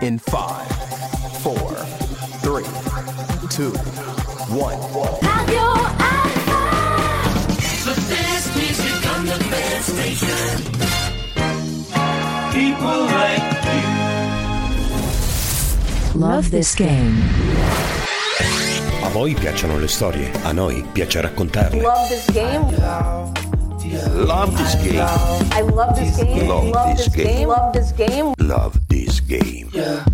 in five, four, three, two, one. Radio Alpha. The best music on the best station. People like you. Love this game. A voi piacciono le storie, a noi piace raccontarle. Love this game. Love this game. I love this game. Love, love this, game. game. Love this game. Love game. Yeah.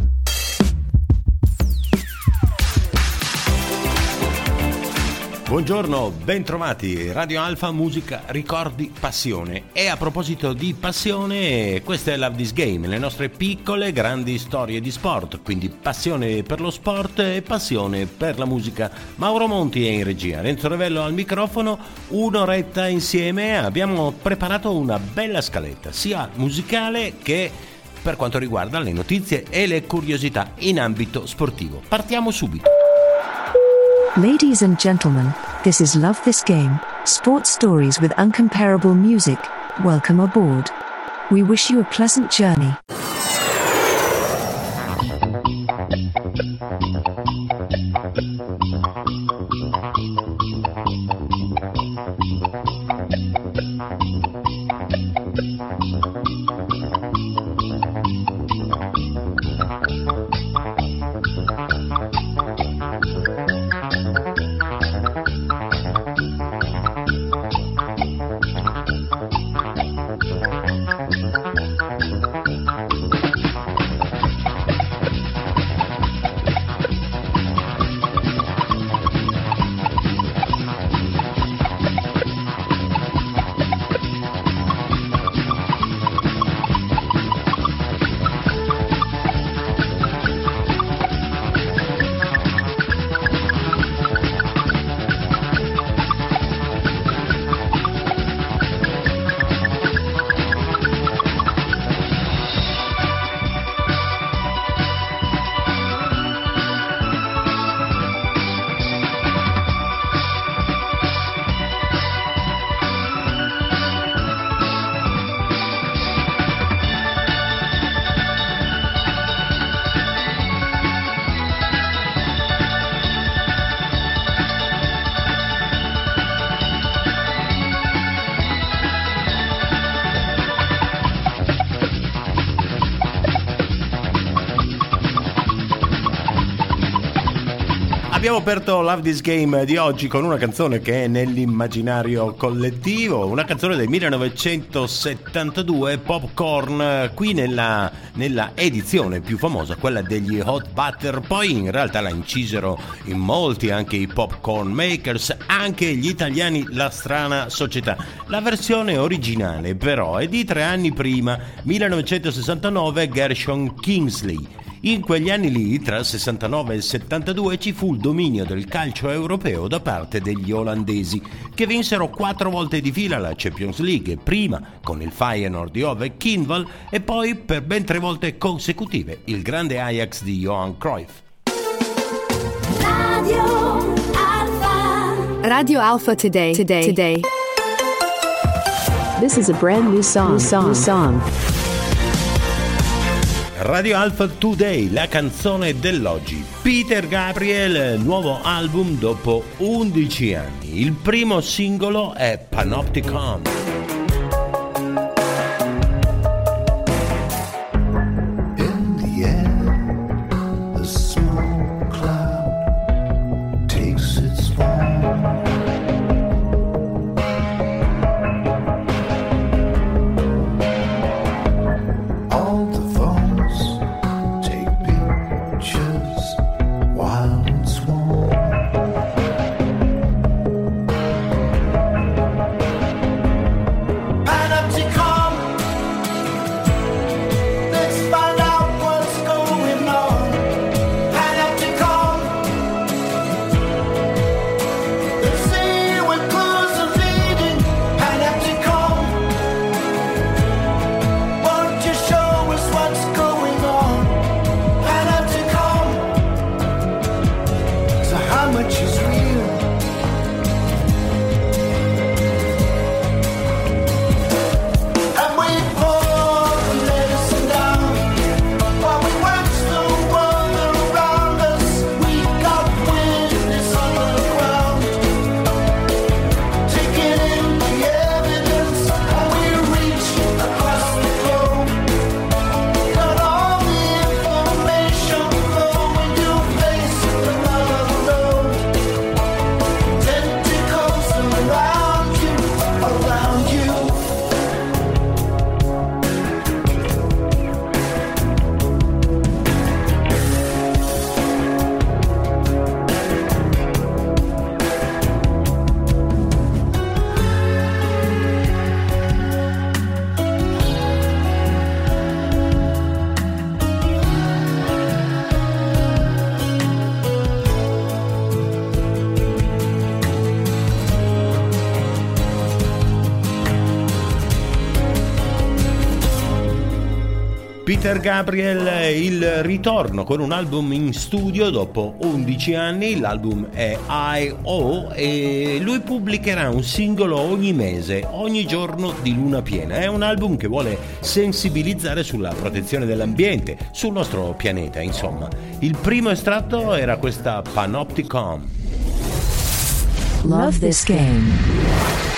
Buongiorno, bentrovati. Radio Alfa, musica, ricordi, passione. E a proposito di passione, questa è Love This Game, le nostre piccole, grandi storie di sport. Quindi passione per lo sport e passione per la musica. Mauro Monti è in regia, Renzo Revello al microfono, un'oretta insieme. Abbiamo preparato una bella scaletta, sia musicale che per quanto riguarda le notizie e le curiosità in ambito sportivo. Partiamo subito. Ladies and gentlemen, this is Love This Game, sports stories with uncomparable music. Welcome aboard. We wish you a pleasant journey. Abbiamo aperto Love This Game di oggi con una canzone che è nell'immaginario collettivo, una canzone del 1972, Popcorn, qui nella, nella, edizione più famosa, quella degli Hot Butter, poi in realtà la incisero in molti, anche i Popcorn Makers, anche gli italiani La Strana Società. La versione originale però è di tre anni prima, 1969, Gershon Kingsley. In quegli anni lì, tra il 69 e il 72, ci fu il dominio del calcio europeo da parte degli olandesi, che vinsero quattro volte di fila la Champions League, prima con il Feyenoord di Ove Kinval e poi per ben tre volte consecutive il grande Ajax di Johan Cruyff. Radio Alpha. Radio Alpha today. Today. Today. This is a brand new song. New song. New song. Radio Alpha Today, la canzone dell'oggi. Peter Gabriel, nuovo album dopo 11 anni. Il primo singolo è Panopticon. Peter Gabriel il ritorno con un album in studio dopo 11 anni, l'album è I.O. e lui pubblicherà un singolo ogni mese, ogni giorno di luna piena. È un album che vuole sensibilizzare sulla protezione dell'ambiente, sul nostro pianeta insomma. Il primo estratto era questa Panopticon. Love this game.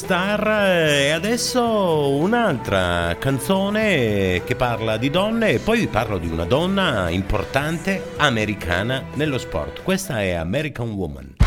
Star eh, e adesso un'altra canzone che parla di donne e poi vi parlo di una donna importante americana nello sport. Questa è American Woman.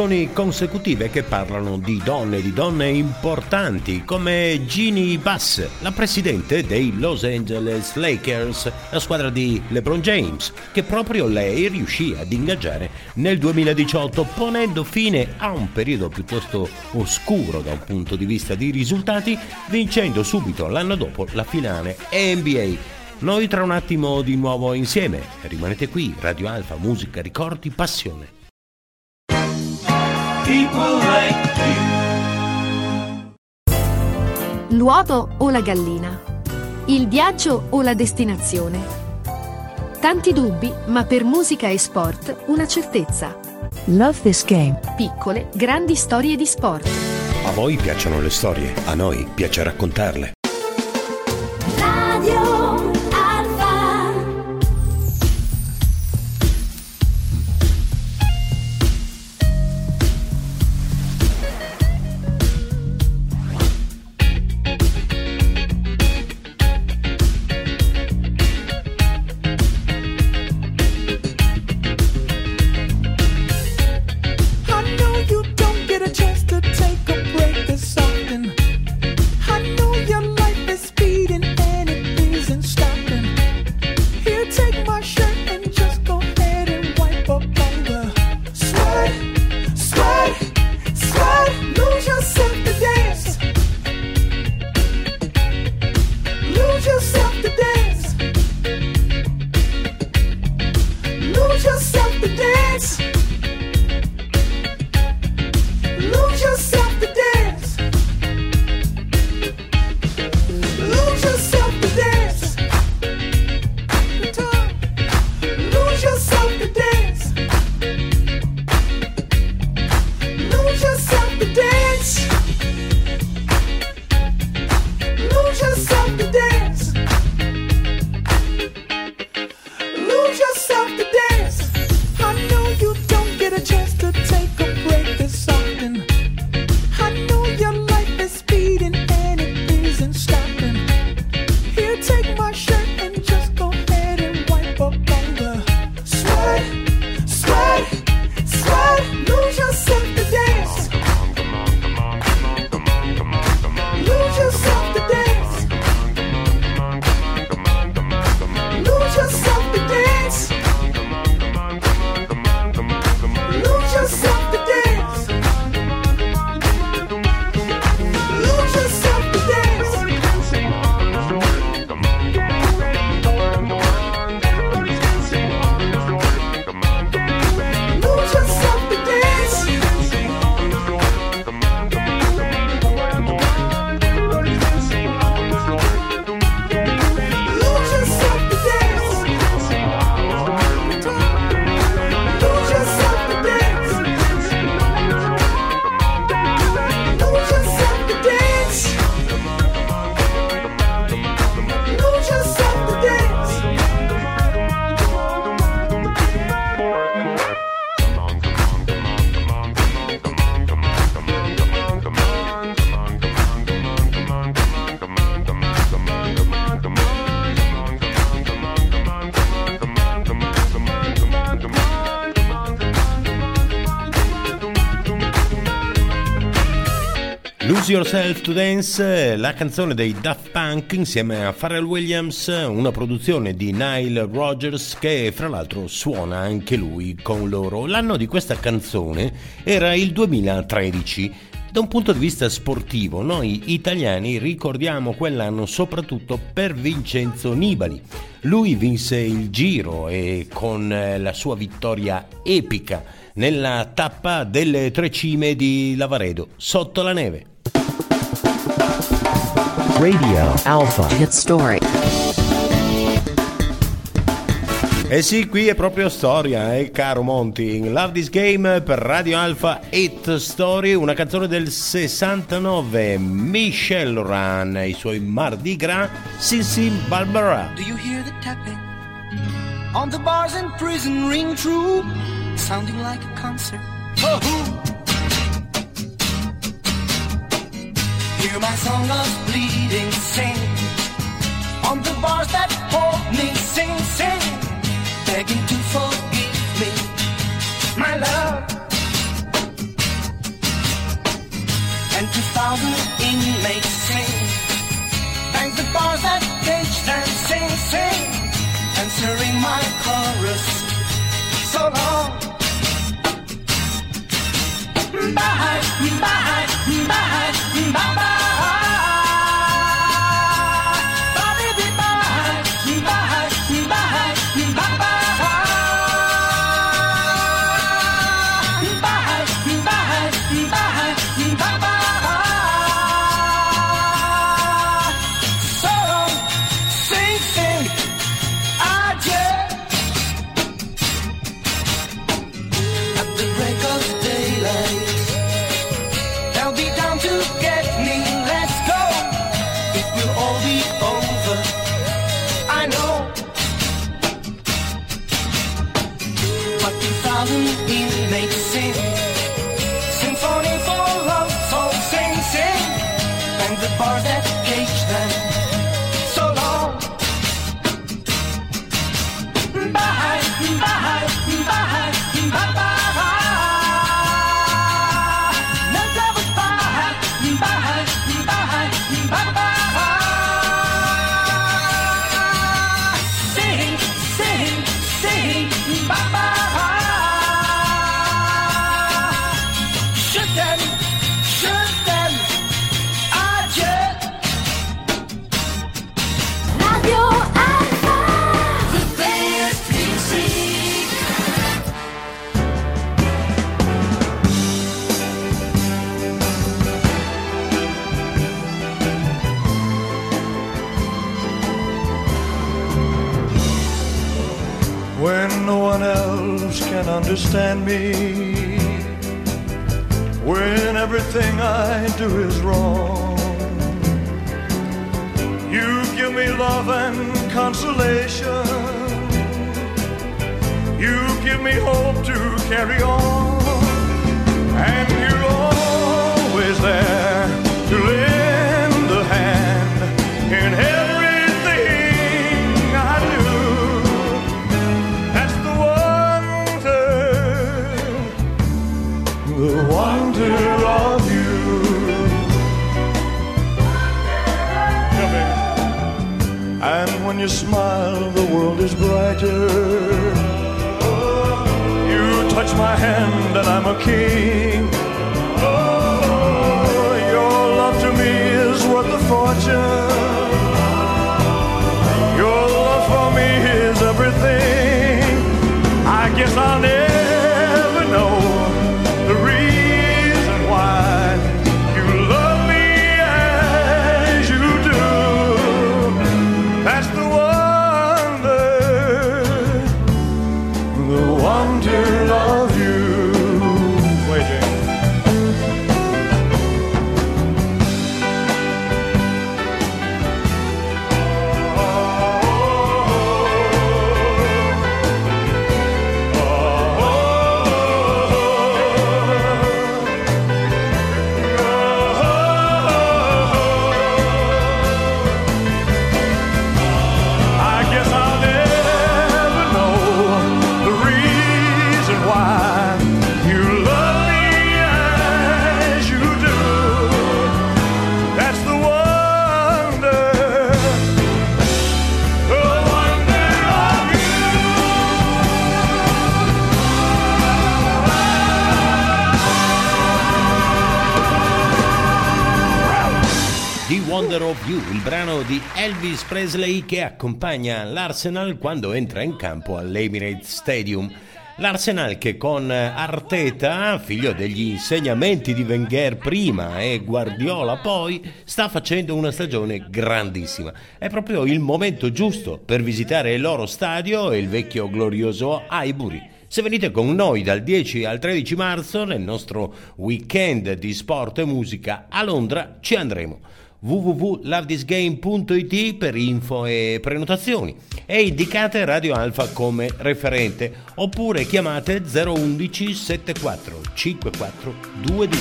Canzoni consecutive che parlano di donne, di donne importanti, come Jeannie Bass, la presidente dei Los Angeles Lakers, la squadra di LeBron James, che proprio lei riuscì ad ingaggiare nel 2018, ponendo fine a un periodo piuttosto oscuro da un punto di vista di risultati, vincendo subito l'anno dopo la finale NBA. Noi tra un attimo di nuovo insieme. Rimanete qui, Radio Alfa, musica, ricordi, passione. L'uovo o la gallina? Il viaggio o la destinazione? Tanti dubbi, ma per musica e sport una certezza. Love this game. Piccole, grandi storie di sport. A voi piacciono le storie, a noi piace raccontarle. Yourself to Dance, la canzone dei Daft Punk insieme a Pharrell Williams, una produzione di Nile Rodgers che fra l'altro suona anche lui con loro. L'anno di questa canzone era il 2013. Da un punto di vista sportivo, noi italiani ricordiamo quell'anno soprattutto per Vincenzo Nibali. Lui vinse il giro e con eh, la sua vittoria epica nella tappa delle tre cime di Lavaredo, sotto la neve. Radio Alpha. Hit story. Eh sì, qui è proprio storia, eh, caro Monty. Love This Game per Radio Alpha 8 Story, una canzone del 69. Michelle Run, i suoi Mardi Gras, Sissi Barbara. Do you hear the tapping on the bars and prison ring true, sounding like a concert. For Hear my song of bleeding sing on the bars that hold me, sing, sing, begging to forgive me, my love. And two thousand inmates sing, bang the bars that cage them, sing, sing, answering my chorus. So long. Bye, bye, bye, bye, is wrong. You give me love and consolation. You give me hope to carry on. And I'm a king. Elvis Presley che accompagna l'Arsenal quando entra in campo all'Emirates Stadium. L'Arsenal che con Arteta, figlio degli insegnamenti di Wenger prima e Guardiola poi, sta facendo una stagione grandissima. È proprio il momento giusto per visitare il loro stadio e il vecchio glorioso Highbury. Se venite con noi dal 10 al 13 marzo nel nostro weekend di sport e musica a Londra ci andremo www.lovedisgame.it per info e prenotazioni. E indicate Radio Alfa come referente. Oppure chiamate 011 74 54 22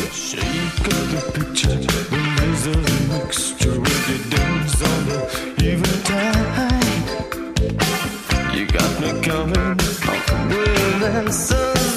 You got me coming off the and.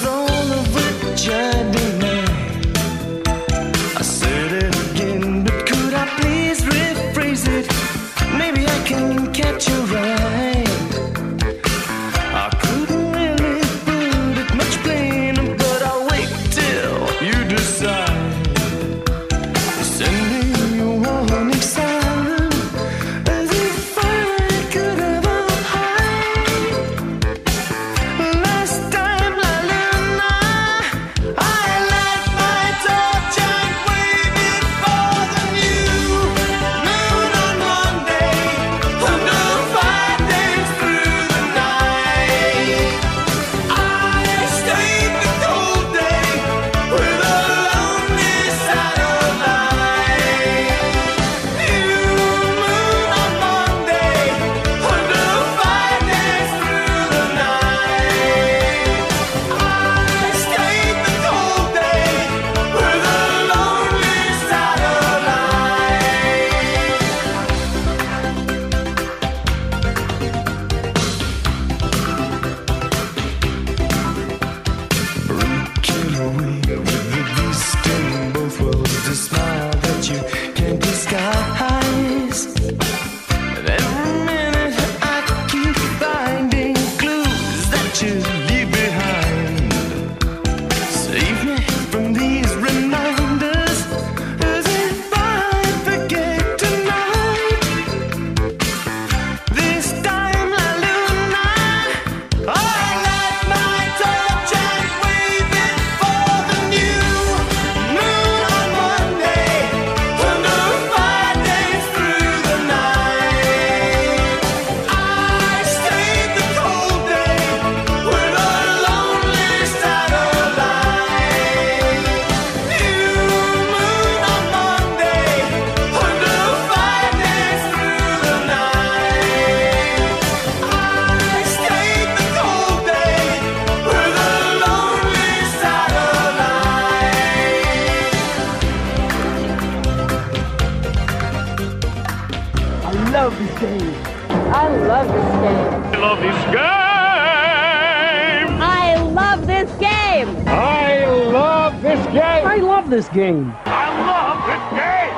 I love this game. I love this game. I love this game. I love this game. I love this game. I love this game.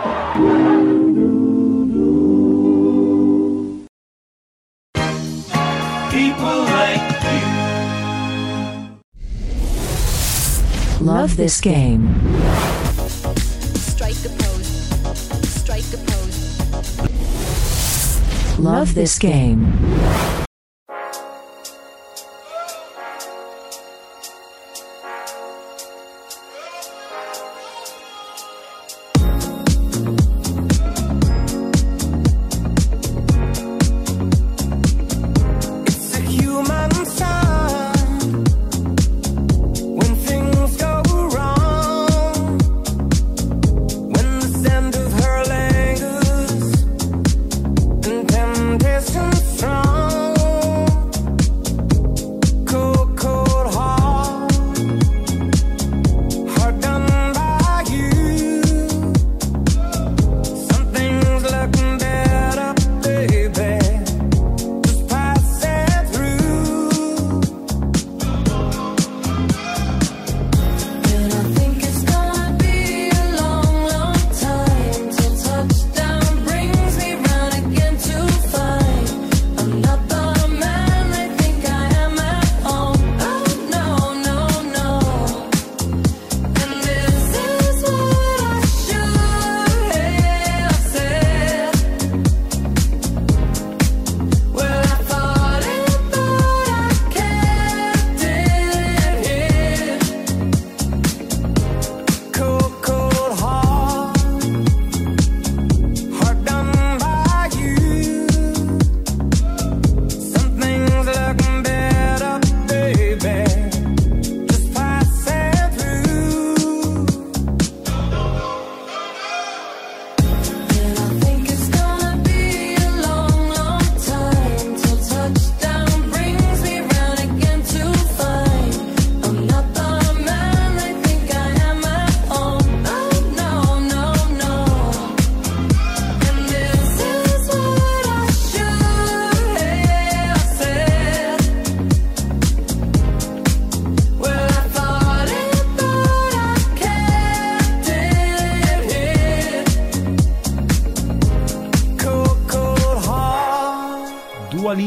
Love this game. love this game.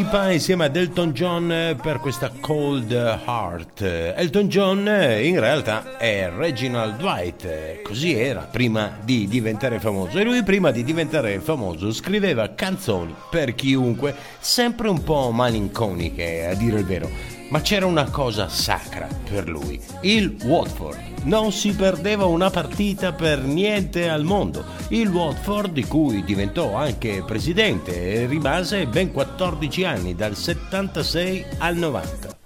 Lipa insieme ad Elton John per questa Cold Heart. Elton John in realtà è Reginald Dwight, così era prima di diventare famoso. E lui prima di diventare famoso scriveva canzoni per chiunque, sempre un po' malinconiche a dire il vero. Ma c'era una cosa sacra per lui, il Watford. Non si perdeva una partita per niente al mondo. Il Watford, di cui diventò anche presidente, rimase ben 14 anni, dal 76 al 90.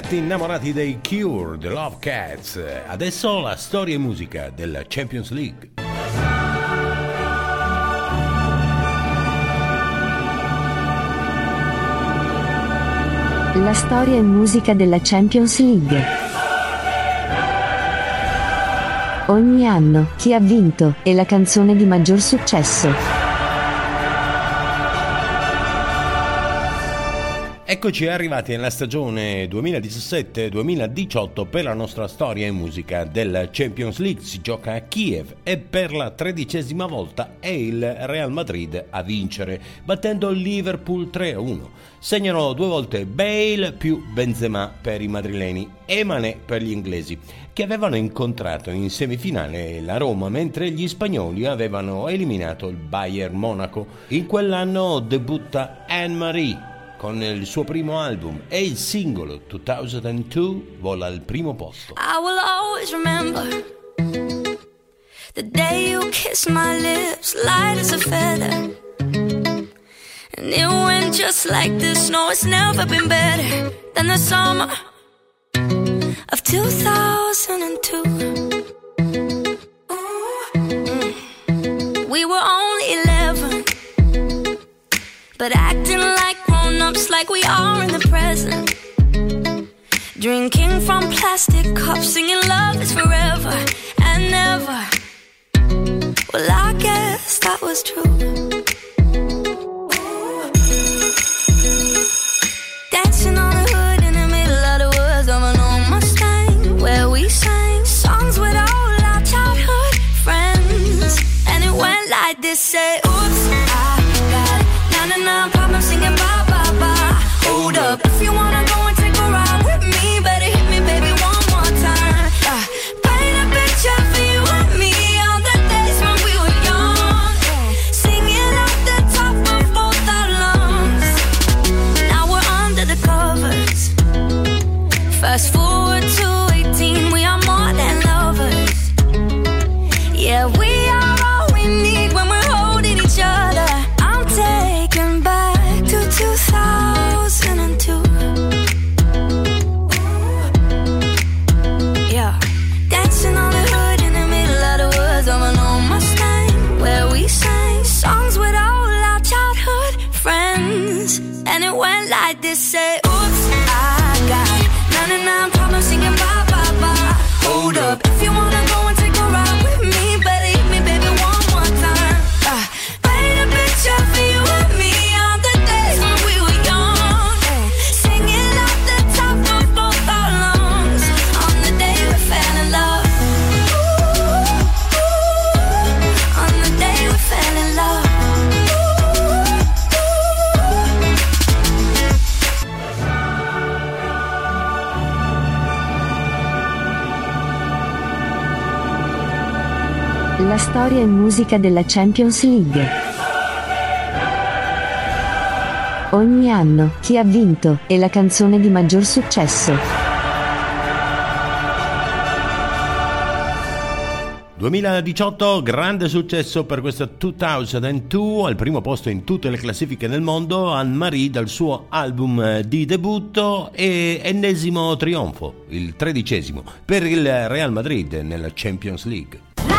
Gatti innamorati dei Cure, The Love Cats. Adesso la storia e musica della Champions League. La storia e musica della Champions League. Ogni anno, chi ha vinto, e la canzone di maggior successo. Eccoci arrivati nella stagione 2017-2018 per la nostra storia e musica della Champions League. Si gioca a Kiev e per la tredicesima volta è il Real Madrid a vincere, battendo il Liverpool 3-1. Segnano due volte Bale più Benzema per i madrileni e Mané per gli inglesi, che avevano incontrato in semifinale la Roma mentre gli spagnoli avevano eliminato il Bayern Monaco. In quell'anno debutta Anne-Marie con il suo primo album e il singolo 2002 vola al primo posto. I will always remember the day you kissed my lips, light as a feather. And it went just like this. No, it's never been better than the summer of 2002. Mm. We were only 11, but acting like we are in the present. Drinking from plastic cups, singing love is forever and never. Well, I guess that was true. Dancing on the hood in the middle of the woods of an old Mustang, where we sang songs with all our childhood friends. And it went like this: say, storia e musica della Champions League. Ogni anno, chi ha vinto, e la canzone di maggior successo. 2018, grande successo per questo 2002, al primo posto in tutte le classifiche del mondo, Anne-Marie dal suo album di debutto e ennesimo trionfo, il tredicesimo, per il Real Madrid nella Champions League.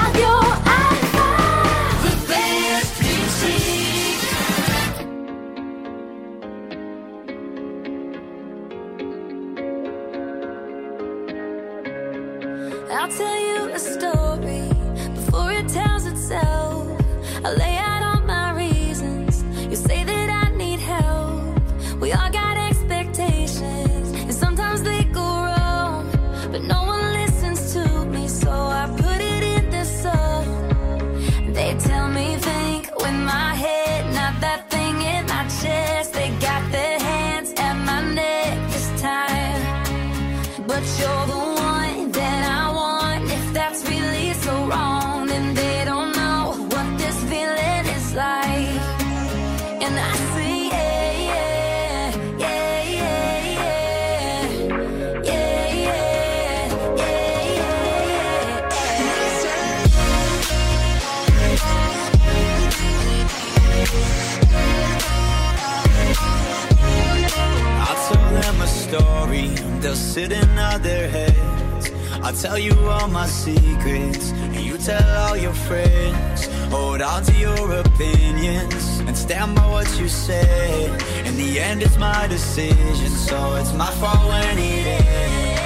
They'll sit and nod their heads. I'll tell you all my secrets, and you tell all your friends. Hold on to your opinions and stand by what you said. In the end, it's my decision, so it's my fault when it ends.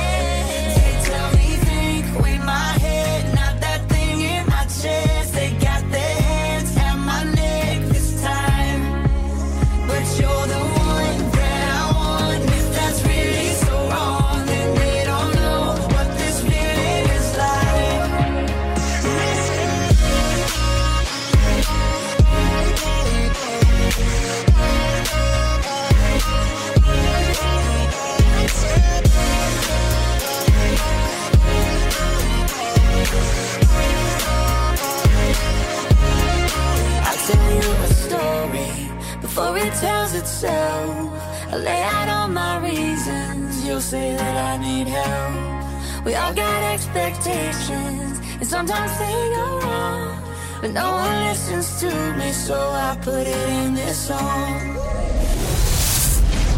Before it tells itself. I lay out all my reasons. You'll say that I need help. We all got expectations, and sometimes they go wrong. But no one listens to me, so I put it in this song.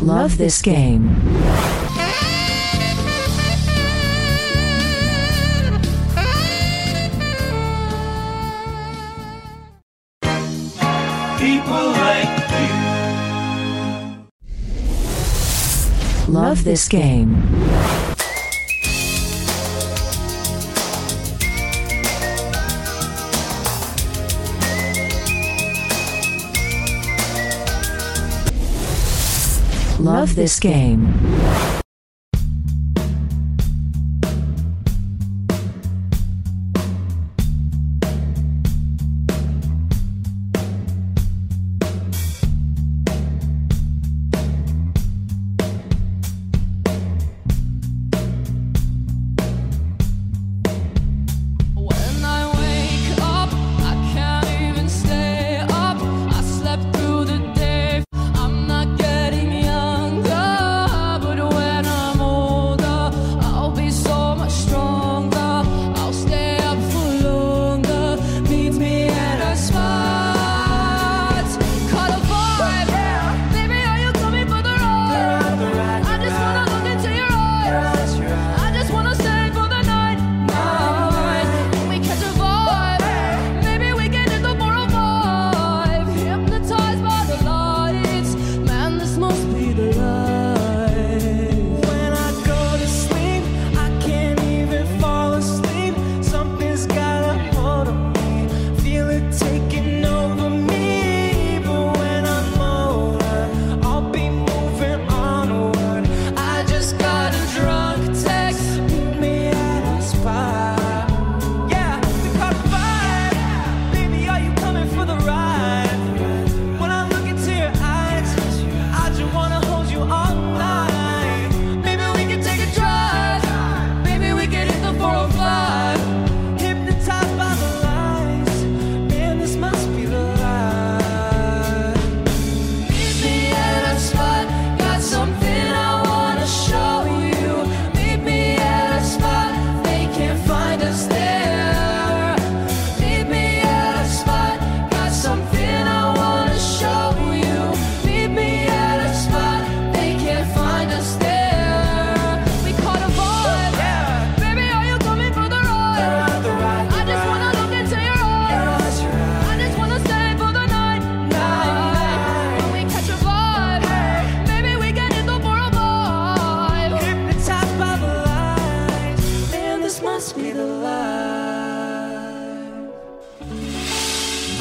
Love this game. Love this game. Love this game.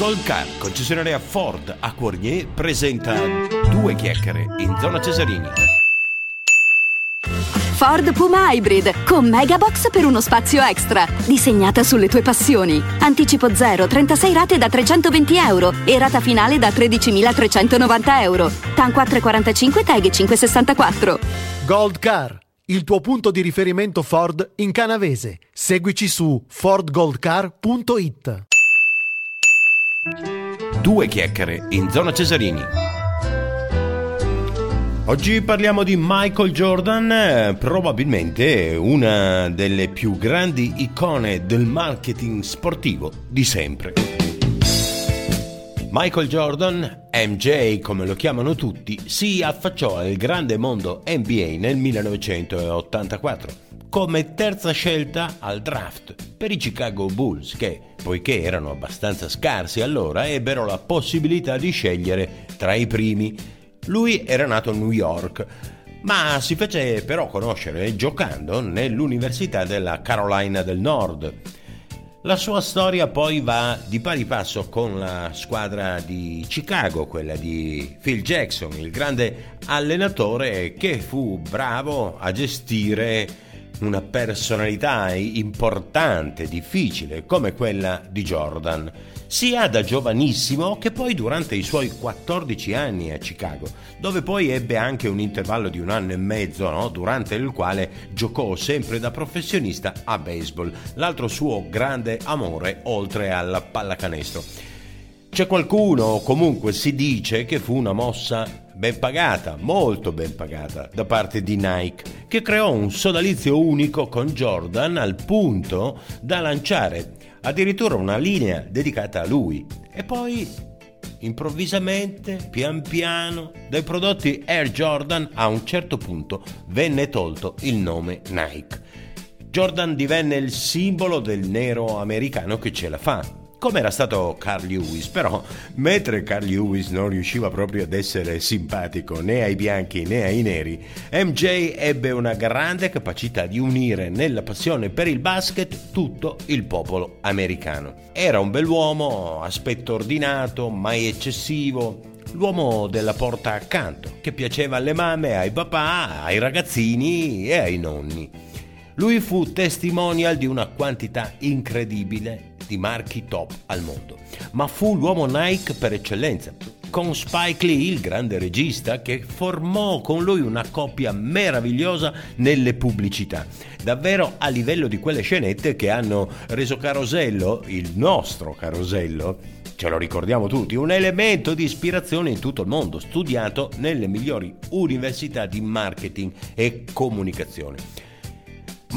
Gold Car, concessionaria Ford a Cournier, presenta due chiacchiere in zona Cesarini. Ford Puma Hybrid con Megabox per uno spazio extra. Disegnata sulle tue passioni. Anticipo 0, 36 rate da 320 euro e rata finale da 13.390 euro. TAN 445 TAG 564. Gold Car, il tuo punto di riferimento Ford in canavese. Seguici su fordgoldcar.it. Due chiacchiere in zona Cesarini. Oggi parliamo di Michael Jordan, eh, probabilmente una delle più grandi icone del marketing sportivo di sempre. Michael Jordan, MJ come lo chiamano tutti, si affacciò al grande mondo NBA nel 1984 come terza scelta al draft per i Chicago Bulls che, poiché erano abbastanza scarsi allora, ebbero la possibilità di scegliere tra i primi. Lui era nato a New York, ma si fece però conoscere giocando nell'Università della Carolina del Nord. La sua storia poi va di pari passo con la squadra di Chicago, quella di Phil Jackson, il grande allenatore che fu bravo a gestire una personalità importante, difficile, come quella di Jordan, sia da giovanissimo che poi durante i suoi 14 anni a Chicago, dove poi ebbe anche un intervallo di un anno e mezzo, no? durante il quale giocò sempre da professionista a baseball, l'altro suo grande amore oltre alla pallacanestro. C'è qualcuno, comunque si dice, che fu una mossa ben pagata, molto ben pagata, da parte di Nike, che creò un sodalizio unico con Jordan al punto da lanciare addirittura una linea dedicata a lui. E poi, improvvisamente, pian piano, dai prodotti Air Jordan a un certo punto venne tolto il nome Nike. Jordan divenne il simbolo del nero americano che ce la fa come era stato Carl Lewis, però mentre Carl Lewis non riusciva proprio ad essere simpatico né ai bianchi né ai neri, MJ ebbe una grande capacità di unire nella passione per il basket tutto il popolo americano. Era un bell'uomo, aspetto ordinato, mai eccessivo, l'uomo della porta accanto, che piaceva alle mamme, ai papà, ai ragazzini e ai nonni. Lui fu testimonial di una quantità incredibile di marchi top al mondo, ma fu l'uomo Nike per eccellenza, con Spike Lee, il grande regista, che formò con lui una coppia meravigliosa nelle pubblicità, davvero a livello di quelle scenette che hanno reso Carosello, il nostro Carosello, ce lo ricordiamo tutti, un elemento di ispirazione in tutto il mondo, studiato nelle migliori università di marketing e comunicazione.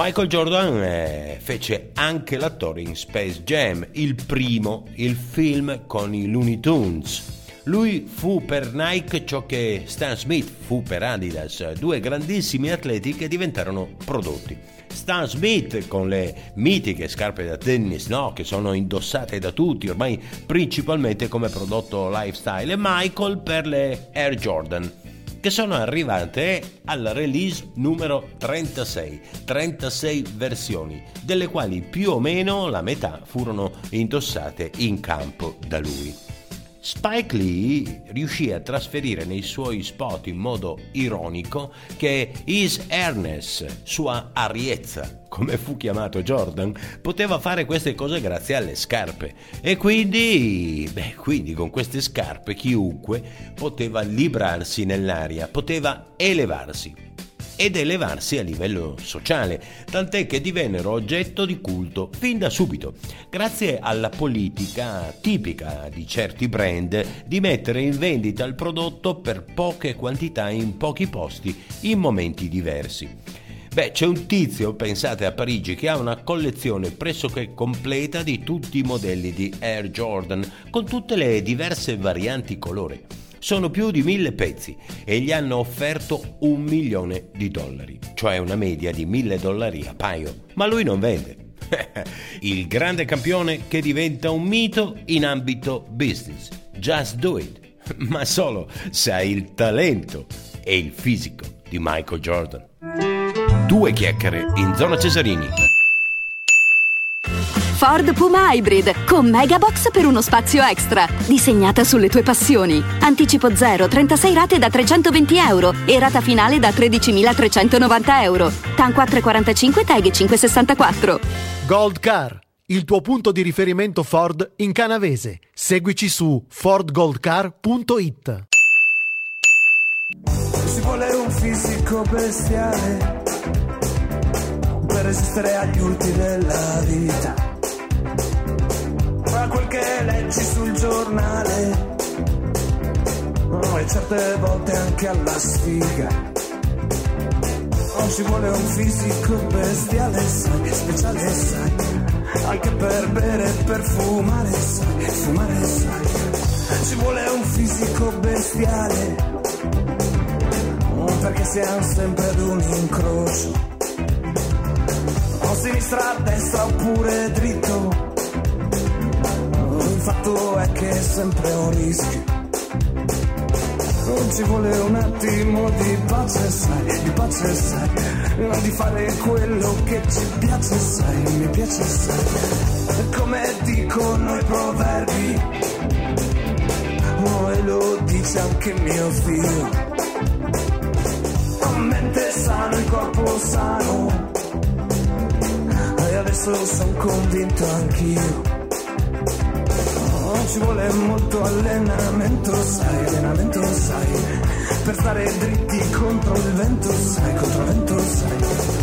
Michael Jordan eh, fece anche l'attore in Space Jam, il primo, il film con i Looney Tunes. Lui fu per Nike ciò che Stan Smith fu per Adidas, due grandissimi atleti che diventarono prodotti. Stan Smith con le mitiche scarpe da tennis, no, che sono indossate da tutti, ormai principalmente come prodotto lifestyle, e Michael per le Air Jordan che sono arrivate alla release numero 36, 36 versioni, delle quali più o meno la metà furono indossate in campo da lui. Spike Lee riuscì a trasferire nei suoi spot in modo ironico che His Ernest, sua ariezza, come fu chiamato Jordan, poteva fare queste cose grazie alle scarpe. E quindi, beh, quindi con queste scarpe chiunque poteva librarsi nell'aria, poteva elevarsi ed elevarsi a livello sociale, tant'è che divennero oggetto di culto fin da subito, grazie alla politica tipica di certi brand di mettere in vendita il prodotto per poche quantità in pochi posti in momenti diversi. Beh, c'è un tizio, pensate a Parigi, che ha una collezione pressoché completa di tutti i modelli di Air Jordan, con tutte le diverse varianti colore. Sono più di mille pezzi e gli hanno offerto un milione di dollari, cioè una media di mille dollari a paio. Ma lui non vende. Il grande campione che diventa un mito in ambito business. Just do it. Ma solo se hai il talento e il fisico di Michael Jordan. Due chiacchiere in zona Cesarini. Ford Puma Hybrid con Megabox per uno spazio extra. Disegnata sulle tue passioni. Anticipo 0, 36 rate da 320 euro e rata finale da 13.390 euro. TAN 445 TAG 564. Gold Car, il tuo punto di riferimento Ford in canavese. Seguici su fordgoldcar.it. Ci vuole un fisico bestiale per resistere agli urti della vita. Quel che leggi sul giornale oh, e certe volte anche alla sfiga. Ci vuole un fisico bestiale, sai, speciale, sai, anche per bere e per fumare, sai, fumare, sai. Ci vuole un fisico bestiale perché siamo sempre ad un incrocio. O sinistra, destra oppure dritto. Fatto è che è sempre un rischio. Non ci vuole un attimo di pace, sai, di pace, sai, di fare quello che ci piace, sai, mi piace, sai. Come dicono i proverbi, oh, e lo dice anche mio figlio mente sano, il corpo sano. E adesso sono convinto anch'io. Ci vuole molto allenamento, sai, allenamento, sai. Per stare dritti contro il vento, sai, contro il vento, sai.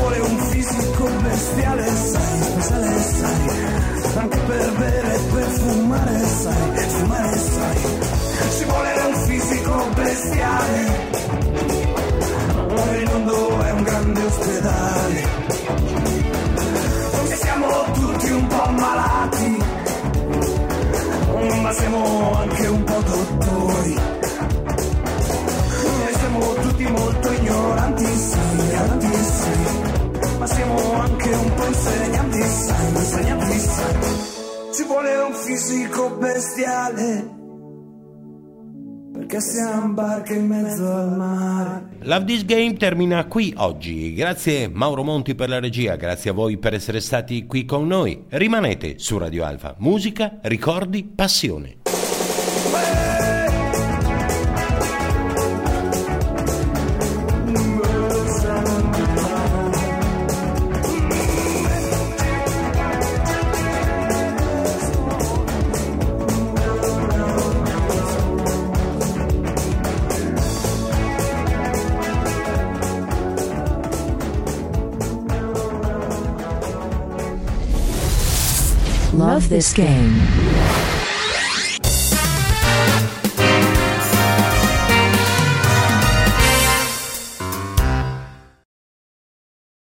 Vuole un fisico bestiale, sai, speciale, sai, anche per bere e per fumare, sai, fumare, sai. Ci vuole un fisico bestiale. Il mondo è un grande ospedale. Che siamo tutti un po' malati, ma siamo anche un po' dottori. E siamo tutti molto insegnanti, sai, insegnanti, sai. Ci vuole un fisico bestiale. Perché siamo barche in mezzo al mare. Love This Game termina qui oggi. Grazie Mauro Monti per la regia, grazie a voi per essere stati qui con noi. Rimanete su Radio Alfa. Musica, ricordi, passione. This game.